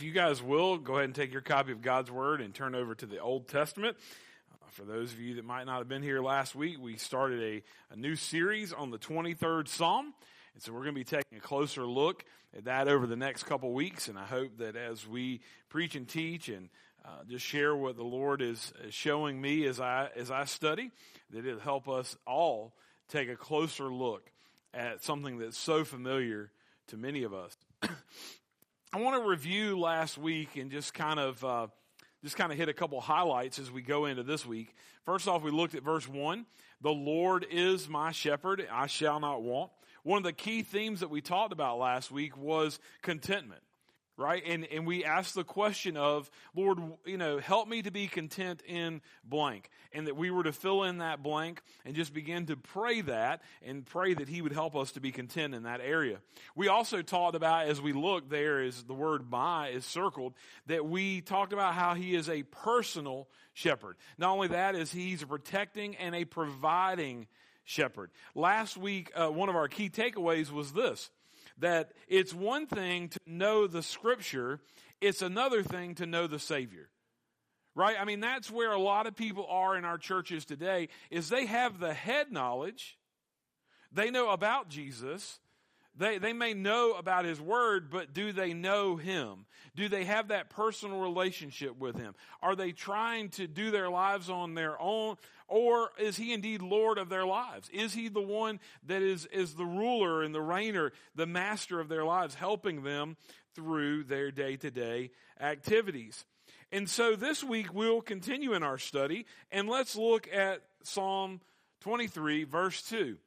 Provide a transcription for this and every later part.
If you guys will, go ahead and take your copy of God's Word and turn over to the Old Testament. Uh, for those of you that might not have been here last week, we started a, a new series on the 23rd Psalm. And so we're going to be taking a closer look at that over the next couple weeks. And I hope that as we preach and teach and uh, just share what the Lord is, is showing me as I, as I study, that it'll help us all take a closer look at something that's so familiar to many of us. I want to review last week and just kind of uh, just kind of hit a couple highlights as we go into this week. First off, we looked at verse one. The Lord is my shepherd; I shall not want. One of the key themes that we talked about last week was contentment right? And, and we ask the question of, Lord, you know, help me to be content in blank. And that we were to fill in that blank and just begin to pray that and pray that He would help us to be content in that area. We also talked about, as we look there, as the word my is circled, that we talked about how He is a personal shepherd. Not only that, is He's a protecting and a providing shepherd. Last week, uh, one of our key takeaways was this that it's one thing to know the scripture, it's another thing to know the Savior. Right? I mean, that's where a lot of people are in our churches today, is they have the head knowledge, they know about Jesus, they, they may know about his word, but do they know him? Do they have that personal relationship with him? Are they trying to do their lives on their own? Or is he indeed Lord of their lives? Is he the one that is, is the ruler and the reigner, the master of their lives, helping them through their day to day activities? And so this week we'll continue in our study and let's look at Psalm 23 verse 2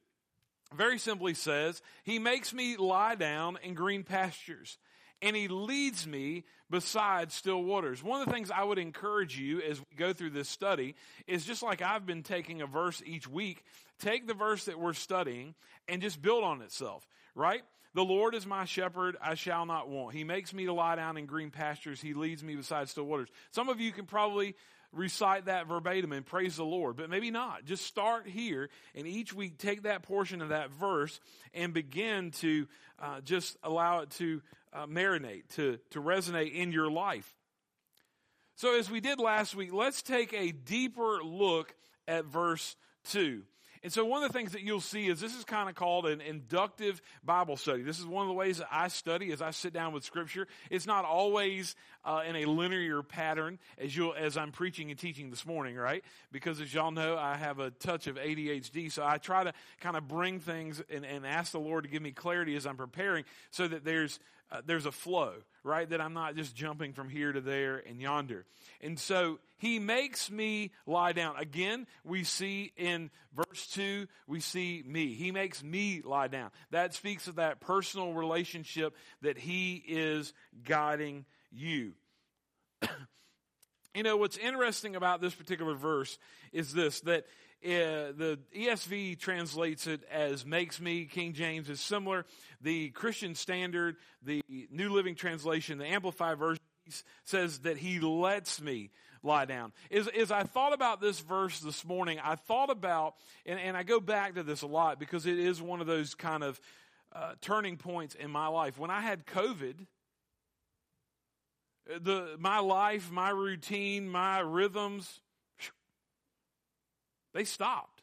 very simply says, He makes me lie down in green pastures and He leads me beside still waters. One of the things I would encourage you as we go through this study is just like I've been taking a verse each week, take the verse that we're studying and just build on itself, right? The Lord is my shepherd, I shall not want. He makes me to lie down in green pastures. He leads me beside still waters. Some of you can probably recite that verbatim and praise the Lord, but maybe not. Just start here and each week take that portion of that verse and begin to uh, just allow it to uh, marinate, to, to resonate in your life. So as we did last week, let's take a deeper look at verse 2. And so one of the things that you'll see is this is kind of called an inductive Bible study. This is one of the ways that I study as I sit down with scripture. It's not always uh, in a linear pattern as you as I'm preaching and teaching this morning, right? Because as y'all know, I have a touch of ADHD, so I try to kind of bring things and, and ask the Lord to give me clarity as I'm preparing so that there's uh, there's a flow, right? That I'm not just jumping from here to there and yonder. And so he makes me lie down. Again, we see in verse 2, we see me. He makes me lie down. That speaks of that personal relationship that he is guiding you. you know, what's interesting about this particular verse is this that uh, the ESV translates it as makes me. King James is similar. The Christian Standard, the New Living Translation, the Amplified Version says that he lets me lie down. As, as I thought about this verse this morning, I thought about, and, and I go back to this a lot because it is one of those kind of uh, turning points in my life. When I had COVID, the, my life, my routine, my rhythms, they stopped.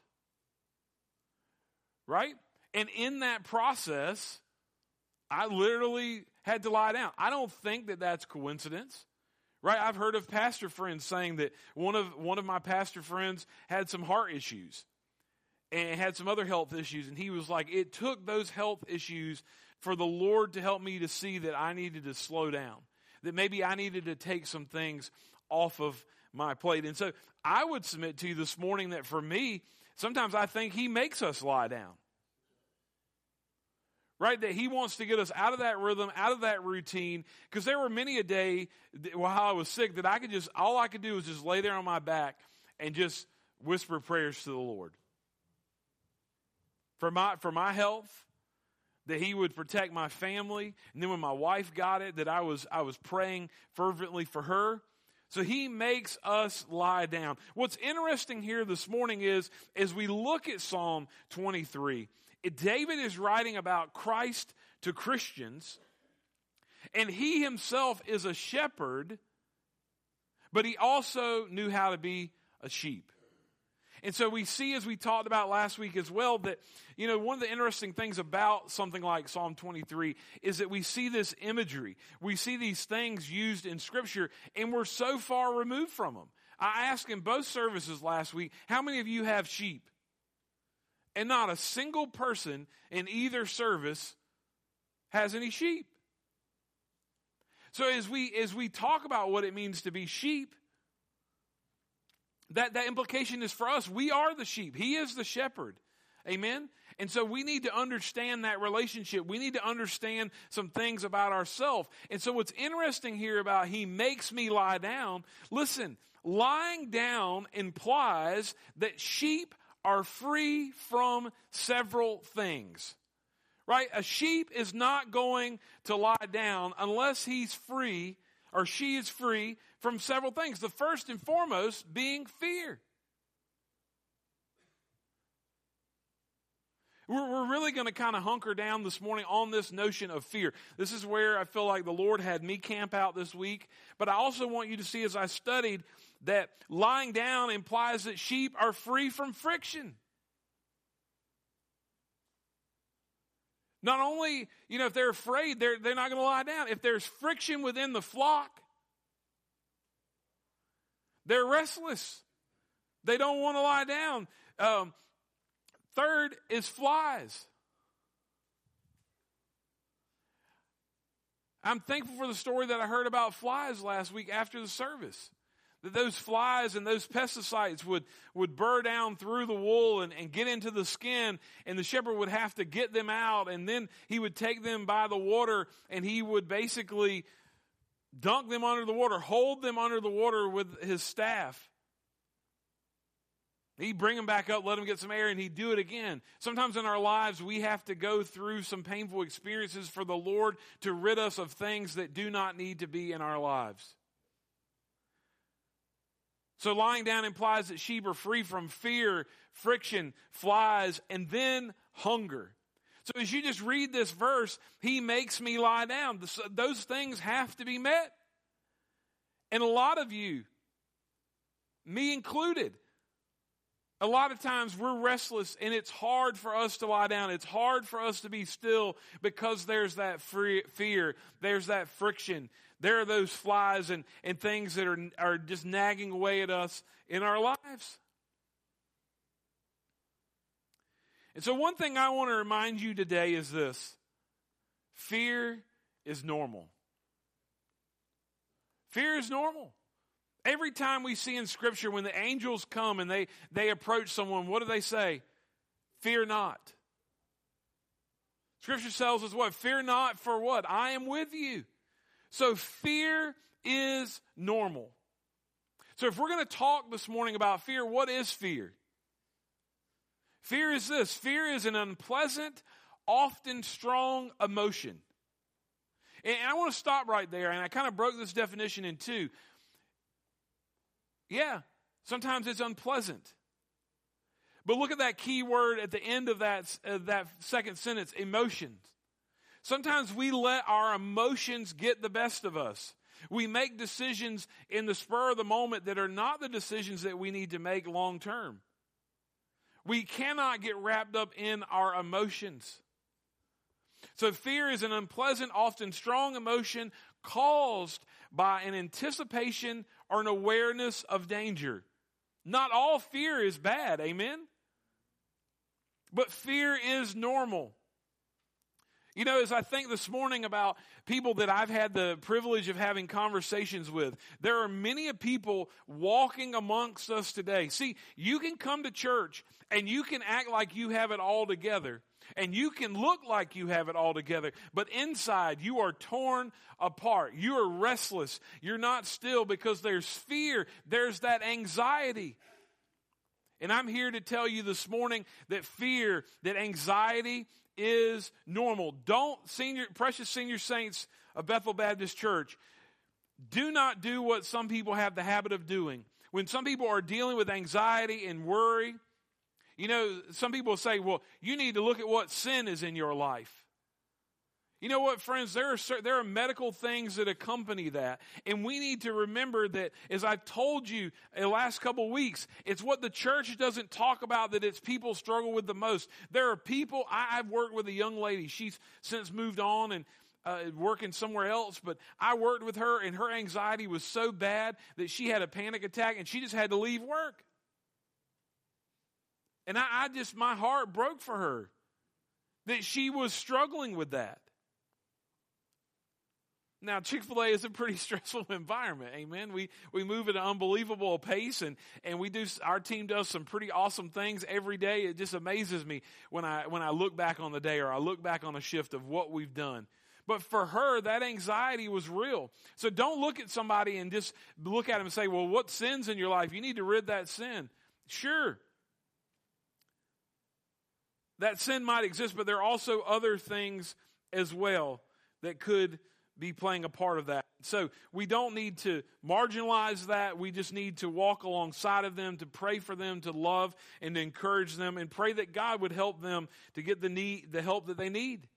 Right? And in that process, I literally had to lie down. I don't think that that's coincidence. Right? I've heard of pastor friends saying that one of one of my pastor friends had some heart issues and had some other health issues and he was like it took those health issues for the Lord to help me to see that I needed to slow down. That maybe I needed to take some things off of my plate. And so I would submit to you this morning that for me, sometimes I think he makes us lie down. Right? That he wants to get us out of that rhythm, out of that routine. Because there were many a day while I was sick that I could just, all I could do was just lay there on my back and just whisper prayers to the Lord. For my, for my health, that he would protect my family. And then when my wife got it, that I was, I was praying fervently for her. So he makes us lie down. What's interesting here this morning is, as we look at Psalm 23, David is writing about Christ to Christians, And he himself is a shepherd, but he also knew how to be a sheep. And so we see, as we talked about last week as well, that, you know, one of the interesting things about something like Psalm 23 is that we see this imagery. We see these things used in Scripture, and we're so far removed from them. I asked in both services last week, how many of you have sheep? And not a single person in either service has any sheep. So as we as we talk about what it means to be sheep, that, that implication is for us. We are the sheep. He is the shepherd. Amen? And so we need to understand that relationship. We need to understand some things about ourselves. And so what's interesting here about he makes me lie down, listen, lying down implies that sheep are free from several things. Right? A sheep is not going to lie down unless he's free or she is free from several things. The first and foremost being fear. We're, really going to kind of hunker down this morning on this notion of fear. This is where I feel like the Lord had me camp out this week. But I also want you to see as I studied that lying down implies that sheep are free from friction. Not only, you know, if they're afraid, they're, they're not going to lie down. If there's friction within the flock, they're restless. They don't want to lie down. Um, third is flies. I'm thankful for the story that I heard about flies last week after the service. That those flies and those pesticides would, would burr down through the wool and, and get into the skin, and the shepherd would have to get them out, and then he would take them by the water and he would basically dunk them under the water, hold them under the water with his staff. He'd bring them back up, let them get some air, and he'd do it again. Sometimes in our lives, we have to go through some painful experiences for the Lord to rid us of things that do not need to be in our lives. So lying down implies that sheep are free from fear, friction, flies, and then hunger. So as you just read this verse, he makes me lie down. Those things have to be met. And a lot of you, me included, a lot of times we're restless and it's hard for us to lie down. It's hard for us to be still because there's that fear, there's that friction, there are those flies and, and things that are, are just nagging away at us in our lives. And so, one thing I want to remind you today is this fear is normal. Fear is normal. Every time we see in Scripture when the angels come and they, they approach someone, what do they say? Fear not. Scripture tells us what? Fear not for what? I am with you. So fear is normal. So if we're going to talk this morning about fear, what is fear? Fear is this fear is an unpleasant, often strong emotion. And I want to stop right there, and I kind of broke this definition in two. Yeah, sometimes it's unpleasant. But look at that key word at the end of that, uh, that second sentence emotions. Sometimes we let our emotions get the best of us. We make decisions in the spur of the moment that are not the decisions that we need to make long term. We cannot get wrapped up in our emotions. So, fear is an unpleasant, often strong emotion caused by an anticipation or an awareness of danger. Not all fear is bad, amen? But fear is normal. You know, as I think this morning about people that I've had the privilege of having conversations with, there are many people walking amongst us today. See, you can come to church and you can act like you have it all together and you can look like you have it all together, but inside you are torn apart. You are restless. You're not still because there's fear, there's that anxiety. And I'm here to tell you this morning that fear, that anxiety, is normal. Don't, senior, precious senior saints of Bethel Baptist Church, do not do what some people have the habit of doing. When some people are dealing with anxiety and worry, you know, some people say, well, you need to look at what sin is in your life. You know what, friends? There are there are medical things that accompany that, and we need to remember that. As I've told you in the last couple of weeks, it's what the church doesn't talk about that its people struggle with the most. There are people. I, have worked with a young lady. She's since moved on and uh, working somewhere else, but I worked with her, and her anxiety was so bad that she had a panic attack, and she just had to leave work. And I, I just my heart broke for her that she was struggling with that. Now, Chick fil A is a pretty stressful environment. Amen. We, we move at an unbelievable pace and, and we do, our team does some pretty awesome things every day. It just amazes me when I, when I look back on the day or I look back on a shift of what we've done. But for her, that anxiety was real. So don't look at somebody and just look at them and say, well, what sin's in your life? You need to rid that sin. Sure. That sin might exist, but there are also other things as well that could be playing a part of that. So we don't need to marginalize that. We just need to walk alongside of them, to pray for them, to love and to encourage them, and pray that God would help them to get the need, the help that they need.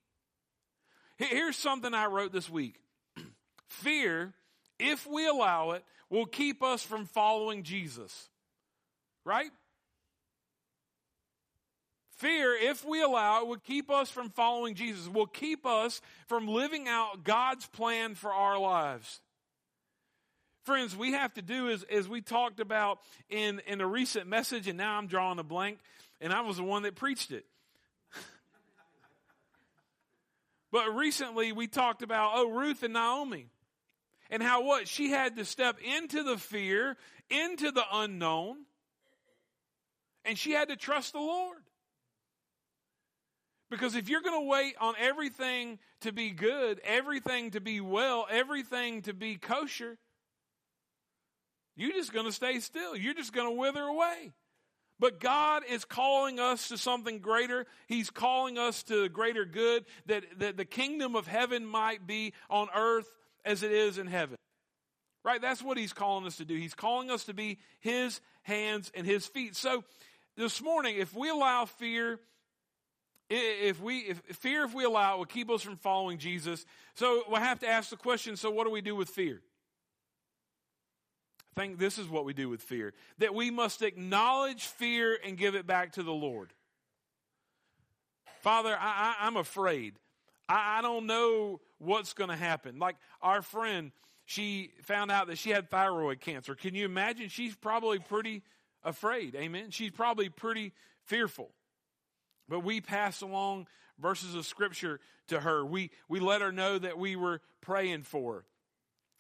Here's something I wrote this week. Fear, if we allow it, will keep us from following Jesus. Right? Fear, if we allow it, would keep us from following Jesus, will keep us from living out God's plan for our lives. Friends, we have to do as, as we talked about in, in a recent message, and now I'm drawing a blank, and I was the one that preached it. but recently we talked about, oh, Ruth and Naomi. And how what? She had to step into the fear, into the unknown, and she had to trust the Lord. Because if you're going to wait on everything to be good, everything to be well, everything to be kosher, you're just going to stay still. You're just going to wither away. But God is calling us to something greater. He's calling us to greater good that, that the kingdom of heaven might be on earth as it is in heaven. Right? That's what He's calling us to do. He's calling us to be His hands and His feet. So this morning, if we allow fear if we if fear if we allow it will keep us from following jesus. So we have to ask the question so what do we do with fear? I think this is what we do with fear that we must acknowledge fear and give it back to the lord. Father I, am afraid. I, I don't know what's going to happen. Like our friend she found out that she had thyroid cancer. Can you imagine? She's probably pretty afraid. Amen? She's probably pretty fearful but we pass along verses of scripture to her. We, we let her know that we were praying for her.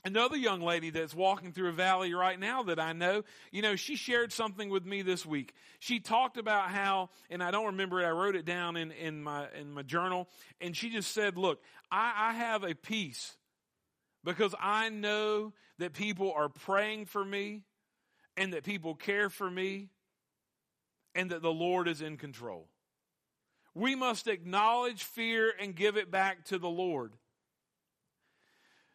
Another young lady that's walking through a valley right now that I know, you know, she shared something with me this week. She talked about how, and I don't remember it, I wrote it down in, in my in my journal, and she just said, Look, I, I have a peace because I know that people are praying for me and that people care for me and that the Lord is in control. We must acknowledge fear and give it back to the Lord.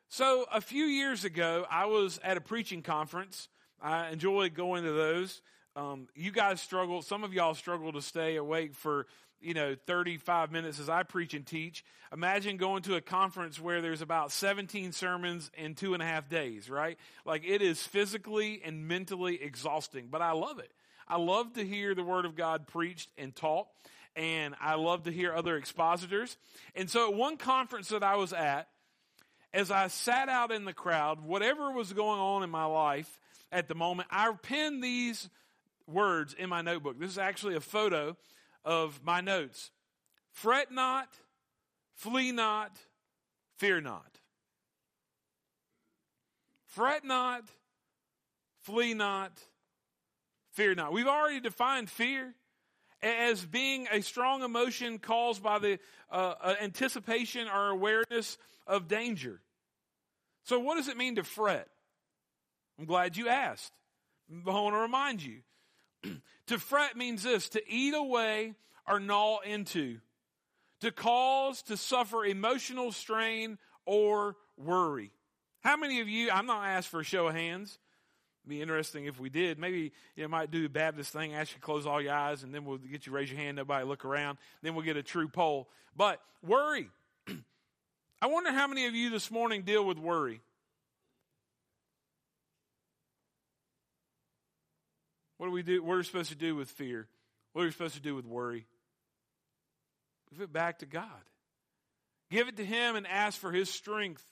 So, a few years ago, I was at a preaching conference. I enjoy going to those. Um, you guys struggle, some of y'all struggle to stay awake for, you know, 35 minutes as I preach and teach. Imagine going to a conference where there's about 17 sermons in two and a half days, right? Like it is physically and mentally exhausting, but I love it. I love to hear the Word of God preached and taught and I love to hear other expositors. And so at one conference that I was at, as I sat out in the crowd, whatever was going on in my life at the moment, I penned these words in my notebook. This is actually a photo of my notes. Fret not, flee not, fear not. Fret not, flee not, fear not. We've already defined fear as being a strong emotion caused by the uh, uh, anticipation or awareness of danger. So, what does it mean to fret? I'm glad you asked. I want to remind you. to fret means this to eat away or gnaw into, to cause, to suffer emotional strain or worry. How many of you, I'm not asked for a show of hands, be interesting if we did. Maybe know, might do a Baptist thing, ask you to close all your eyes, and then we'll get you raise your hand, nobody look around. Then we'll get a true poll. But worry. I wonder how many of you this morning deal with worry. What do we do? What are we supposed to do with fear? What are we supposed to do with worry? Give it back to God. Give it to Him and ask for His strength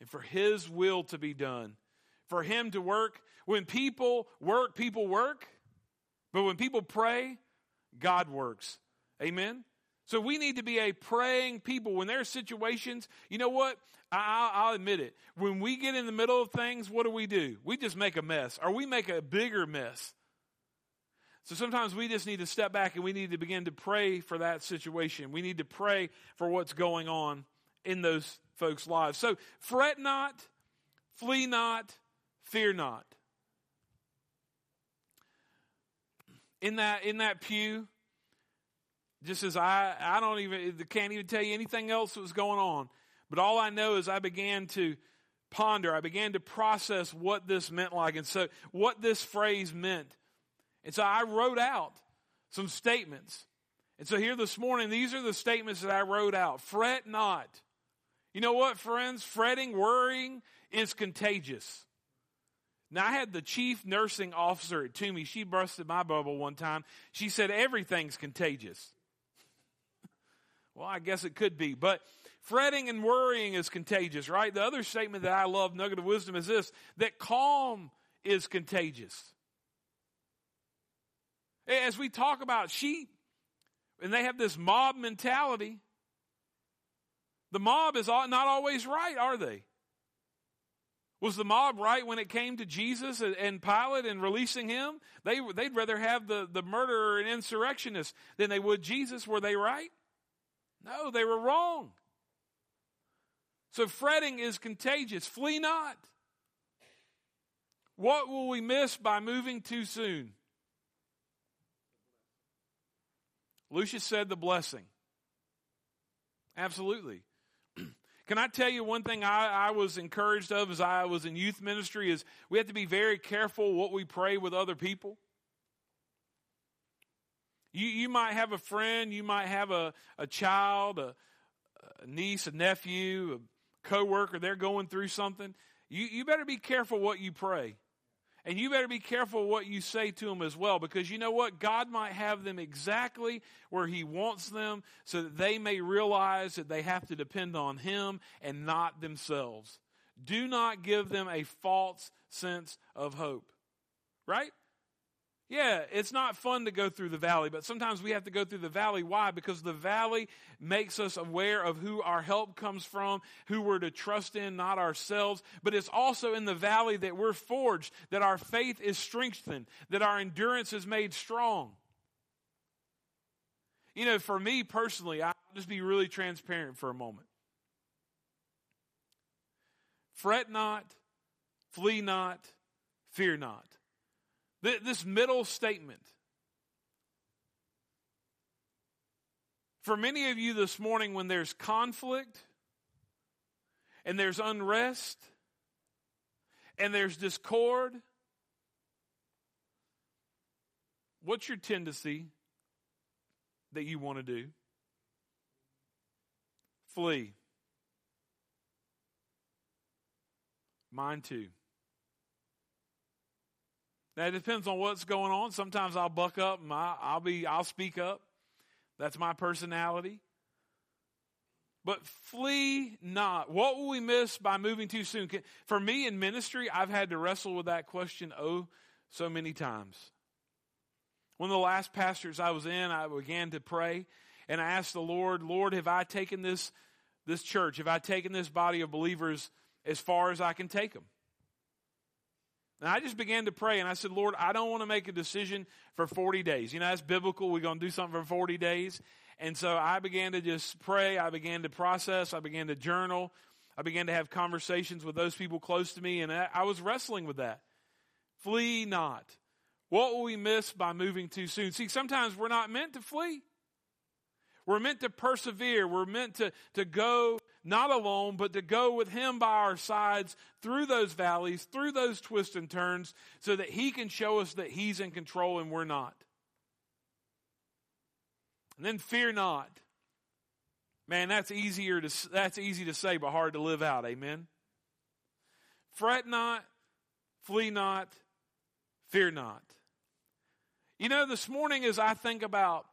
and for His will to be done. For Him to work. When people work, people work. But when people pray, God works. Amen? So we need to be a praying people. When there are situations, you know what? I, will admit it. When we get in the middle of things, what do we do? We just make a mess, or we make a bigger mess. So sometimes we just need to step back and we need to begin to pray for that situation. We need to pray for what's going on in those folks' lives. So fret not, flee not, fear not. In that in that pew, just as I I don't even can't even tell you anything else that was going on. But all I know is I began to ponder, I began to process what this meant like, and so what this phrase meant. And so I wrote out some statements. And so here this morning, these are the statements that I wrote out. Fret not. You know what, friends? Fretting, worrying is contagious. Now, I had the chief nursing officer at Toomey. She busted my bubble one time. She said, Everything's contagious. well, I guess it could be. But Fretting and worrying is contagious, right? The other statement that I love, nugget of wisdom, is this that calm is contagious. As we talk about sheep, and they have this mob mentality, the mob is not always right, are they? Was the mob right when it came to Jesus and Pilate and releasing him? They, they'd rather have the, the murderer and insurrectionist than they would Jesus. Were they right? No, they were wrong. So fretting is contagious. Flee not. What will we miss by moving too soon? Lucius said the blessing. Absolutely. Can I tell you one thing I, I, was encouraged of as I was in youth ministry is we have to be very careful what we pray with other people. You, you might have a friend, you might have a, a child, a, a niece, a nephew, a coworker, they're going through something, you, you better be careful what you pray. And you better be careful what you say to them as well, because you know what? God might have them exactly where He wants them so that they may realize that they have to depend on Him and not themselves. Do not give them a false sense of hope. Right? Yeah, it's not fun to go through the valley, but sometimes we have to go through the valley. Why? Because the valley makes us aware of who our help comes from, who we're to trust in, not ourselves. But it's also in the valley that we're forged, that our faith is strengthened, that our endurance is made strong. You know, for me personally, I'll just be really transparent for a moment. Fret not, flee not, fear not. This middle statement. For many of you this morning, when there's conflict and there's unrest and there's discord, what's your tendency that you want to do? Flee. Mine too. Now it depends on what's going on. Sometimes I'll buck up and I'll be I'll speak up. That's my personality. But flee not. What will we miss by moving too soon? For me in ministry, I've had to wrestle with that question oh so many times. One of the last pastors I was in, I began to pray and I asked the Lord, Lord, have I taken this this church, have I taken this body of believers as far as I can take them? And I just began to pray and I said, Lord, I don't want to make a decision for 40 days. You know, that's biblical. We're going to do something for 40 days. And so I began to just pray. I began to process. I began to journal. I began to have conversations with those people close to me. And I was wrestling with that. Flee not. What will we miss by moving too soon? See, sometimes we're not meant to flee. We're meant to persevere. We're meant to, to go not alone, but to go with Him by our sides through those valleys, through those twists and turns, so that He can show us that He's in control and we're not. And then fear not. Man, that's easier to that's easy to say but hard to live out. Amen. Fret not, flee not, fear not. You know, this morning as I think about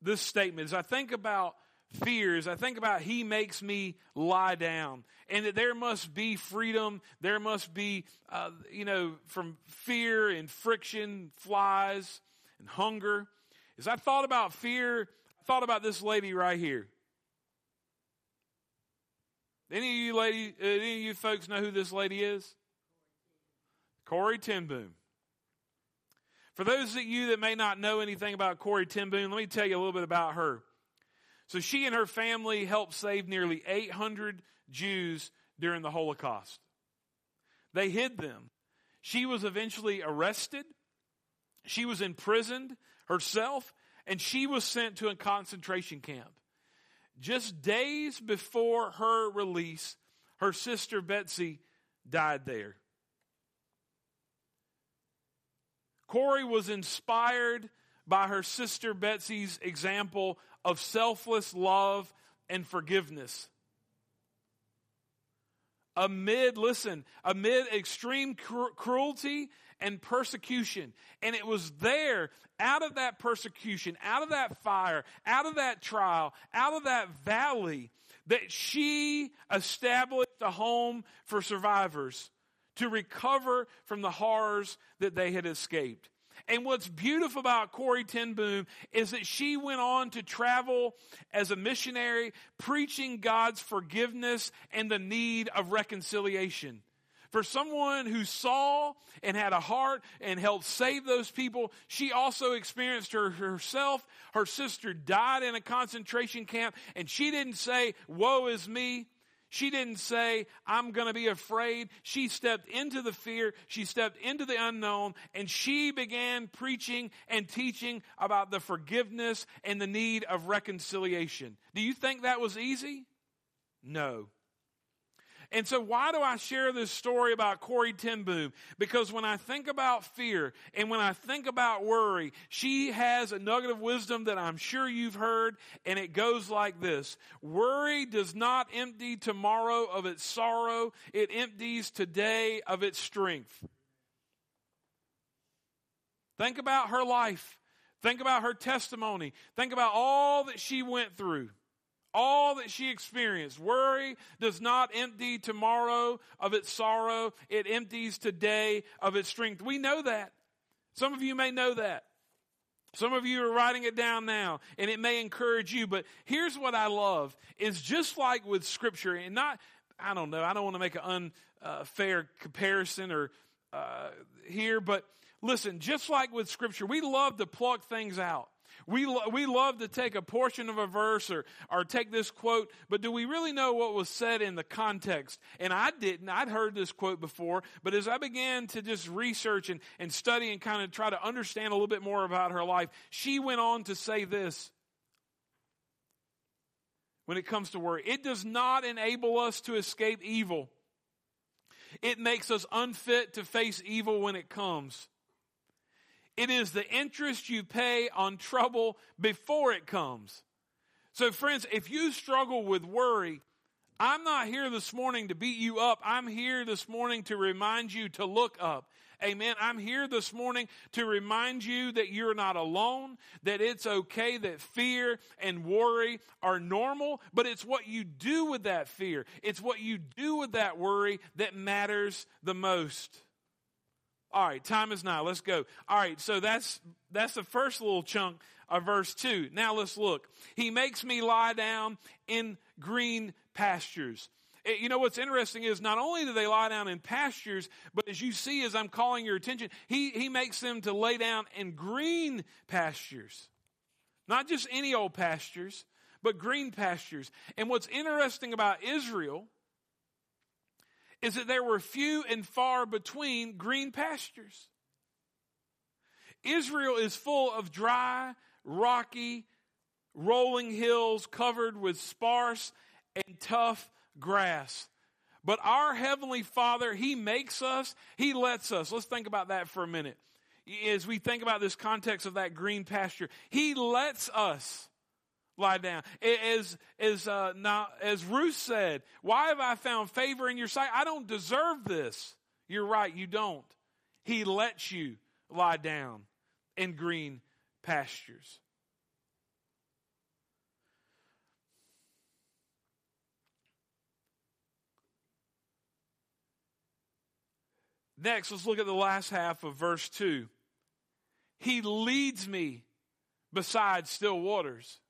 this statement, as I think about fears, I think about He makes me lie down, and that there must be freedom. There must be, uh, you know, from fear and friction, flies and hunger. As I thought about fear, I thought about this lady right here. Any of you lady, any of you folks know who this lady is? Corrie ten Boom. For those of you that may not know anything about Corrie ten Boom, let me tell you a little bit about her. So she and her family helped save nearly 800 Jews during the Holocaust. They hid them. She was eventually arrested. She was imprisoned herself, and she was sent to a concentration camp. Just days before her release, her sister Betsie died there. Corrie was inspired by her sister Betsie's example of selfless love and forgiveness. Amid, listen, amid extreme cru- cruelty and persecution. And it was there, out of that persecution, out of that fire, out of that trial, out of that valley, that she established a home for survivors to recover from the horrors that they had escaped. And what's beautiful about Corrie ten Boom is that she went on to travel as a missionary, preaching God's forgiveness and the need of reconciliation. For someone who saw and had a heart and helped save those people, she also experienced her herself. Her sister died in a concentration camp, and she didn't say, Woe is me. She didn't say, I'm going to be afraid. She stepped into the fear. She stepped into the unknown and she began preaching and teaching about the forgiveness and the need of reconciliation. Do you think that was easy? No. And so, why do I share this story about Corrie ten Boom? Because when I think about fear and when I think about worry, she has a nugget of wisdom that I'm sure you've heard, and it goes like this Worry does not empty tomorrow of its sorrow, it empties today of its strength. Think about her life. Think about her testimony. Think about all that she went through all that she experienced. Worry does not empty tomorrow of its sorrow, it empties today of its strength. We know that. Some of you may know that. Some of you are writing it down now, and it may encourage you. But here's what I love is just like with Scripture, and not, I don't know, I don't want to make an unfair comparison or uh, here, but listen, just like with Scripture, we love to pluck things out. We, lo- we love to take a portion of a verse or, or take this quote, but do we really know what was said in the context? And I didn't. I'd heard this quote before, but as I began to just research and, and study and kind of try to understand a little bit more about her life, she went on to say this when it comes to worry. It does not enable us to escape evil. It makes us unfit to face evil when it comes. It is the interest you pay on trouble before it comes. So, friends, if you struggle with worry, I'm not here this morning to beat you up. I'm here this morning to remind you to look up. Amen. I'm here this morning to remind you that you're not alone, that it's okay that fear and worry are normal, but it's what you do with that fear. It's what you do with that worry that matters the most. All right, time is now. Let's go. All right, so that's that's the first little chunk of verse 2. Now let's look. He makes me lie down in green pastures. Eh, you know what's interesting is not only do they lie down in pastures, but as you see as I'm calling your attention, he, he makes them to lay down in green pastures. Not just any old pastures, but green pastures. And what's interesting about Israel is that there were few and far between green pastures. Israel is full of dry, rocky, rolling hills covered with sparse and tough grass. But our Heavenly Father, He makes us, He lets us. Let's think about that for a minute. As we think about this context of that green pasture, He lets us lie down. As, as, uh, now, as Ruth said, why have I found favor in your sight? I don't deserve this. You're right, you don't. He lets you lie down in green pastures. Next, let's look at the last half of verse 2. He leads me beside still waters.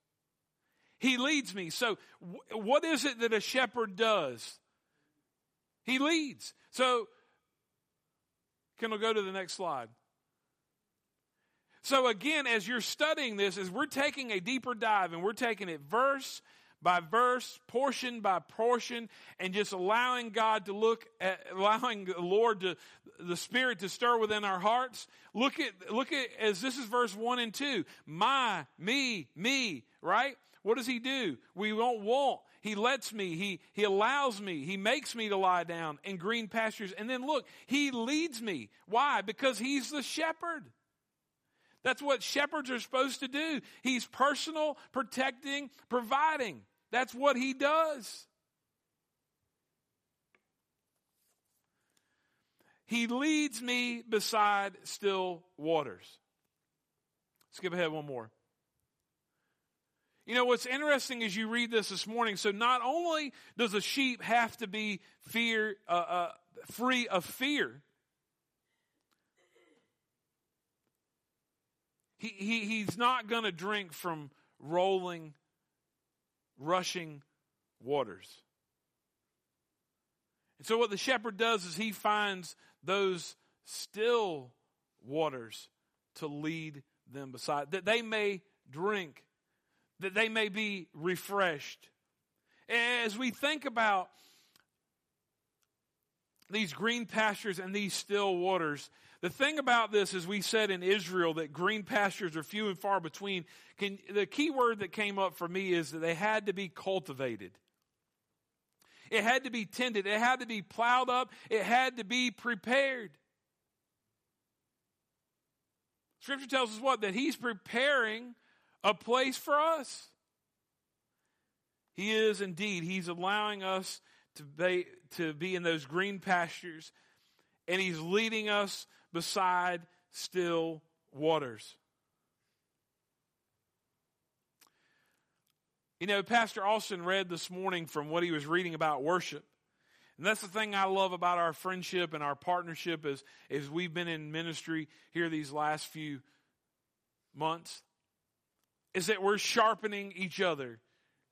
He leads me. So, what is it that a shepherd does? He leads. So, can we go to the next slide? So, again, as you're studying this, as we're taking a deeper dive and we're taking it verse by verse, portion by portion, and just allowing God to look at, allowing the Lord to, the Spirit to stir within our hearts. Look at, look at, as this is verse one and two. My, me, me, right? What does He do? We won't want. He lets me. He, he allows me. He makes me to lie down in green pastures. And then look, He leads me. Why? Because He's the shepherd. That's what shepherds are supposed to do. He's personal, protecting, providing. That's what he does. He leads me beside still waters. Skip ahead one more. You know, what's interesting as you read this this morning, so not only does a sheep have to be fear, uh, uh, free of fear, he, he, he's not going to drink from rolling rushing waters. And so, what the shepherd does is he finds those still waters to lead them beside, that they may drink, that they may be refreshed. As we think about these green pastures and these still waters, the thing about this is we said in Israel that green pastures are few and far between. Can, the key word that came up for me is that they had to be cultivated. It had to be tended. It had to be plowed up. It had to be prepared. Scripture tells us what? That He's preparing a place for us. He is indeed. He's allowing us to be, to be in those green pastures, and He's leading us beside still waters. You know, Pastor Austin read this morning from what he was reading about worship. And that's the thing I love about our friendship and our partnership is, as we've been in ministry here these last few months, is that we're sharpening each other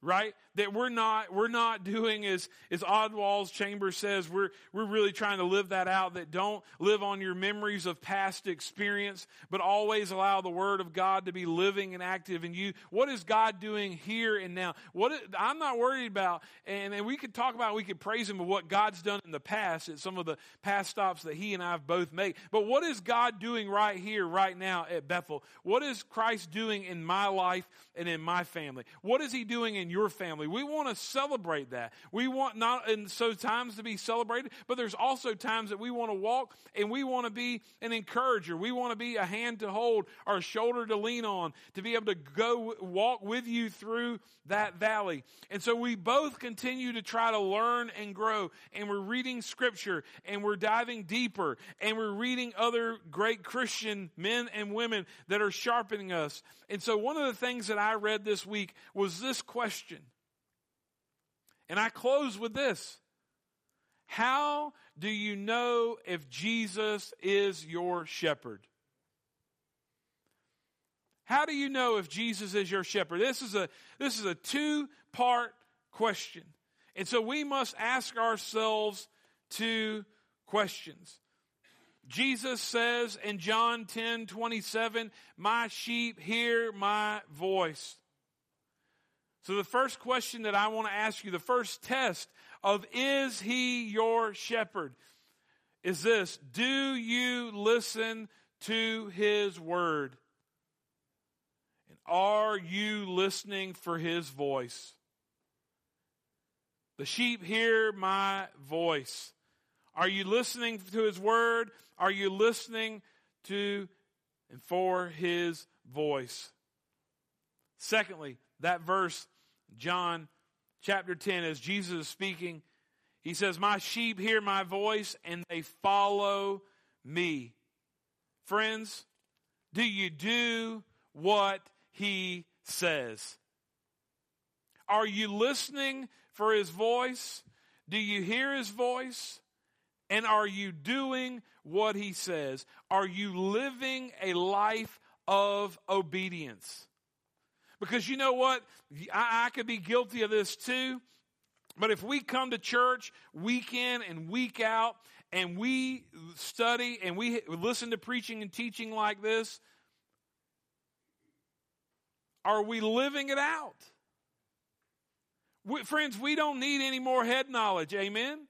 right? That we're not we're not doing as as Oswald Chambers says. We're we're really trying to live that out that don't live on your memories of past experience but always allow the word of god to be living and active in you. What is god doing here and now? What i'm not worried about and, and we could talk about we could praise him for what god's done in the past at some of the past stops that he and i've both made. But what is god doing right here right now at bethel? What is christ doing in my life and in my family? What is he doing in your family. We want to celebrate that. We want not, and so times to be celebrated, but there's also times that we want to walk and we want to be an encourager. We want to be a hand to hold or a shoulder to lean on to be able to go walk with you through that valley. And so we both continue to try to learn and grow and we're reading scripture and we're diving deeper and we're reading other great Christian men and women that are sharpening us. And so one of the things that I read this week was this question. And I close with this. How do you know if Jesus is your shepherd? How do you know if Jesus is your shepherd? This is a, this is a two part question. And so we must ask ourselves two questions. Jesus says in John 10 27, My sheep hear my voice. So, the first question that I want to ask you, the first test of is he your shepherd, is this Do you listen to his word? And are you listening for his voice? The sheep hear my voice. Are you listening to his word? Are you listening to and for his voice? Secondly, that verse, John chapter 10, as Jesus is speaking, he says, My sheep hear my voice and they follow me. Friends, do you do what he says? Are you listening for his voice? Do you hear his voice? And are you doing what he says? Are you living a life of obedience? Because you know what? I, I could be guilty of this too. But if we come to church week in and week out and we study and we listen to preaching and teaching like this, are we living it out? We, friends, we don't need any more head knowledge. Amen?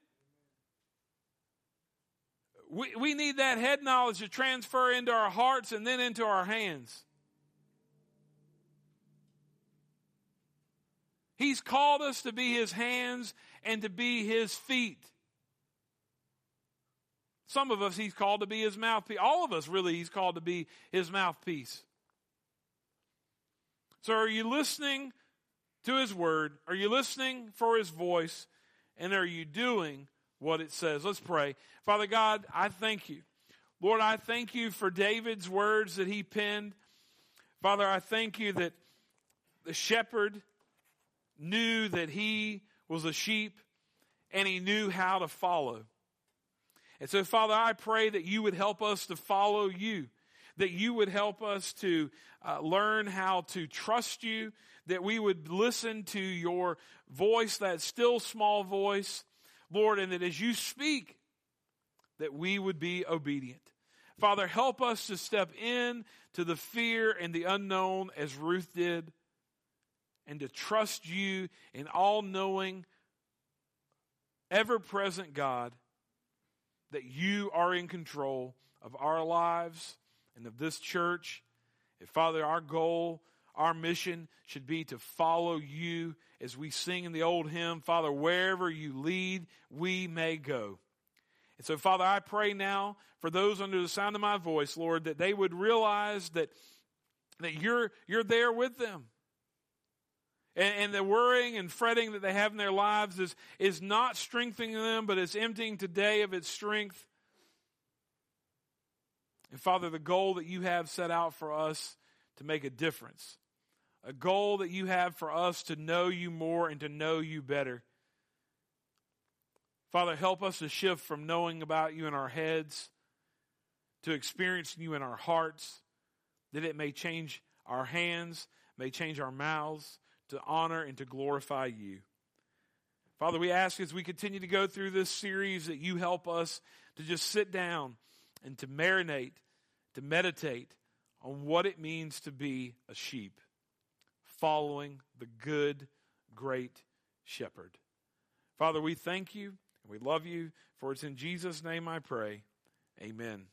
We, we need that head knowledge to transfer into our hearts and then into our hands. He's called us to be His hands and to be His feet. Some of us, He's called to be His mouthpiece. All of us, really, He's called to be His mouthpiece. So, are you listening to His Word? Are you listening for His voice? And are you doing what it says. Let's pray. Father God, I thank you. Lord, I thank you for David's words that he penned. Father, I thank you that the shepherd knew that he was a sheep and he knew how to follow. And so, Father, I pray that you would help us to follow you, that you would help us to uh, learn how to trust you, that we would listen to your voice, that still small voice, Lord, and that as you speak, that we would be obedient. Father, help us to step in to the fear and the unknown as Ruth did, and to trust you in all knowing, ever present God, that you are in control of our lives and of this church. And Father, our goal our mission should be to follow you as we sing in the old hymn, Father, wherever you lead, we may go. And so, Father, I pray now for those under the sound of my voice, Lord, that they would realize that, that you're, you're there with them. And, and the worrying and fretting that they have in their lives is, is not strengthening them, but it's emptying today of its strength. And Father, the goal that you have set out for us to make a difference a goal that you have for us to know you more and to know you better. Father, help us to shift from knowing about you in our heads to experiencing you in our hearts, that it may change our hands, may change our mouths to honor and to glorify you. Father, we ask as we continue to go through this series that you help us to just sit down and to marinate, to meditate on what it means to be a sheep following the good, great shepherd. Father, we thank you and we love you, for it's in Jesus' name I pray. Amen.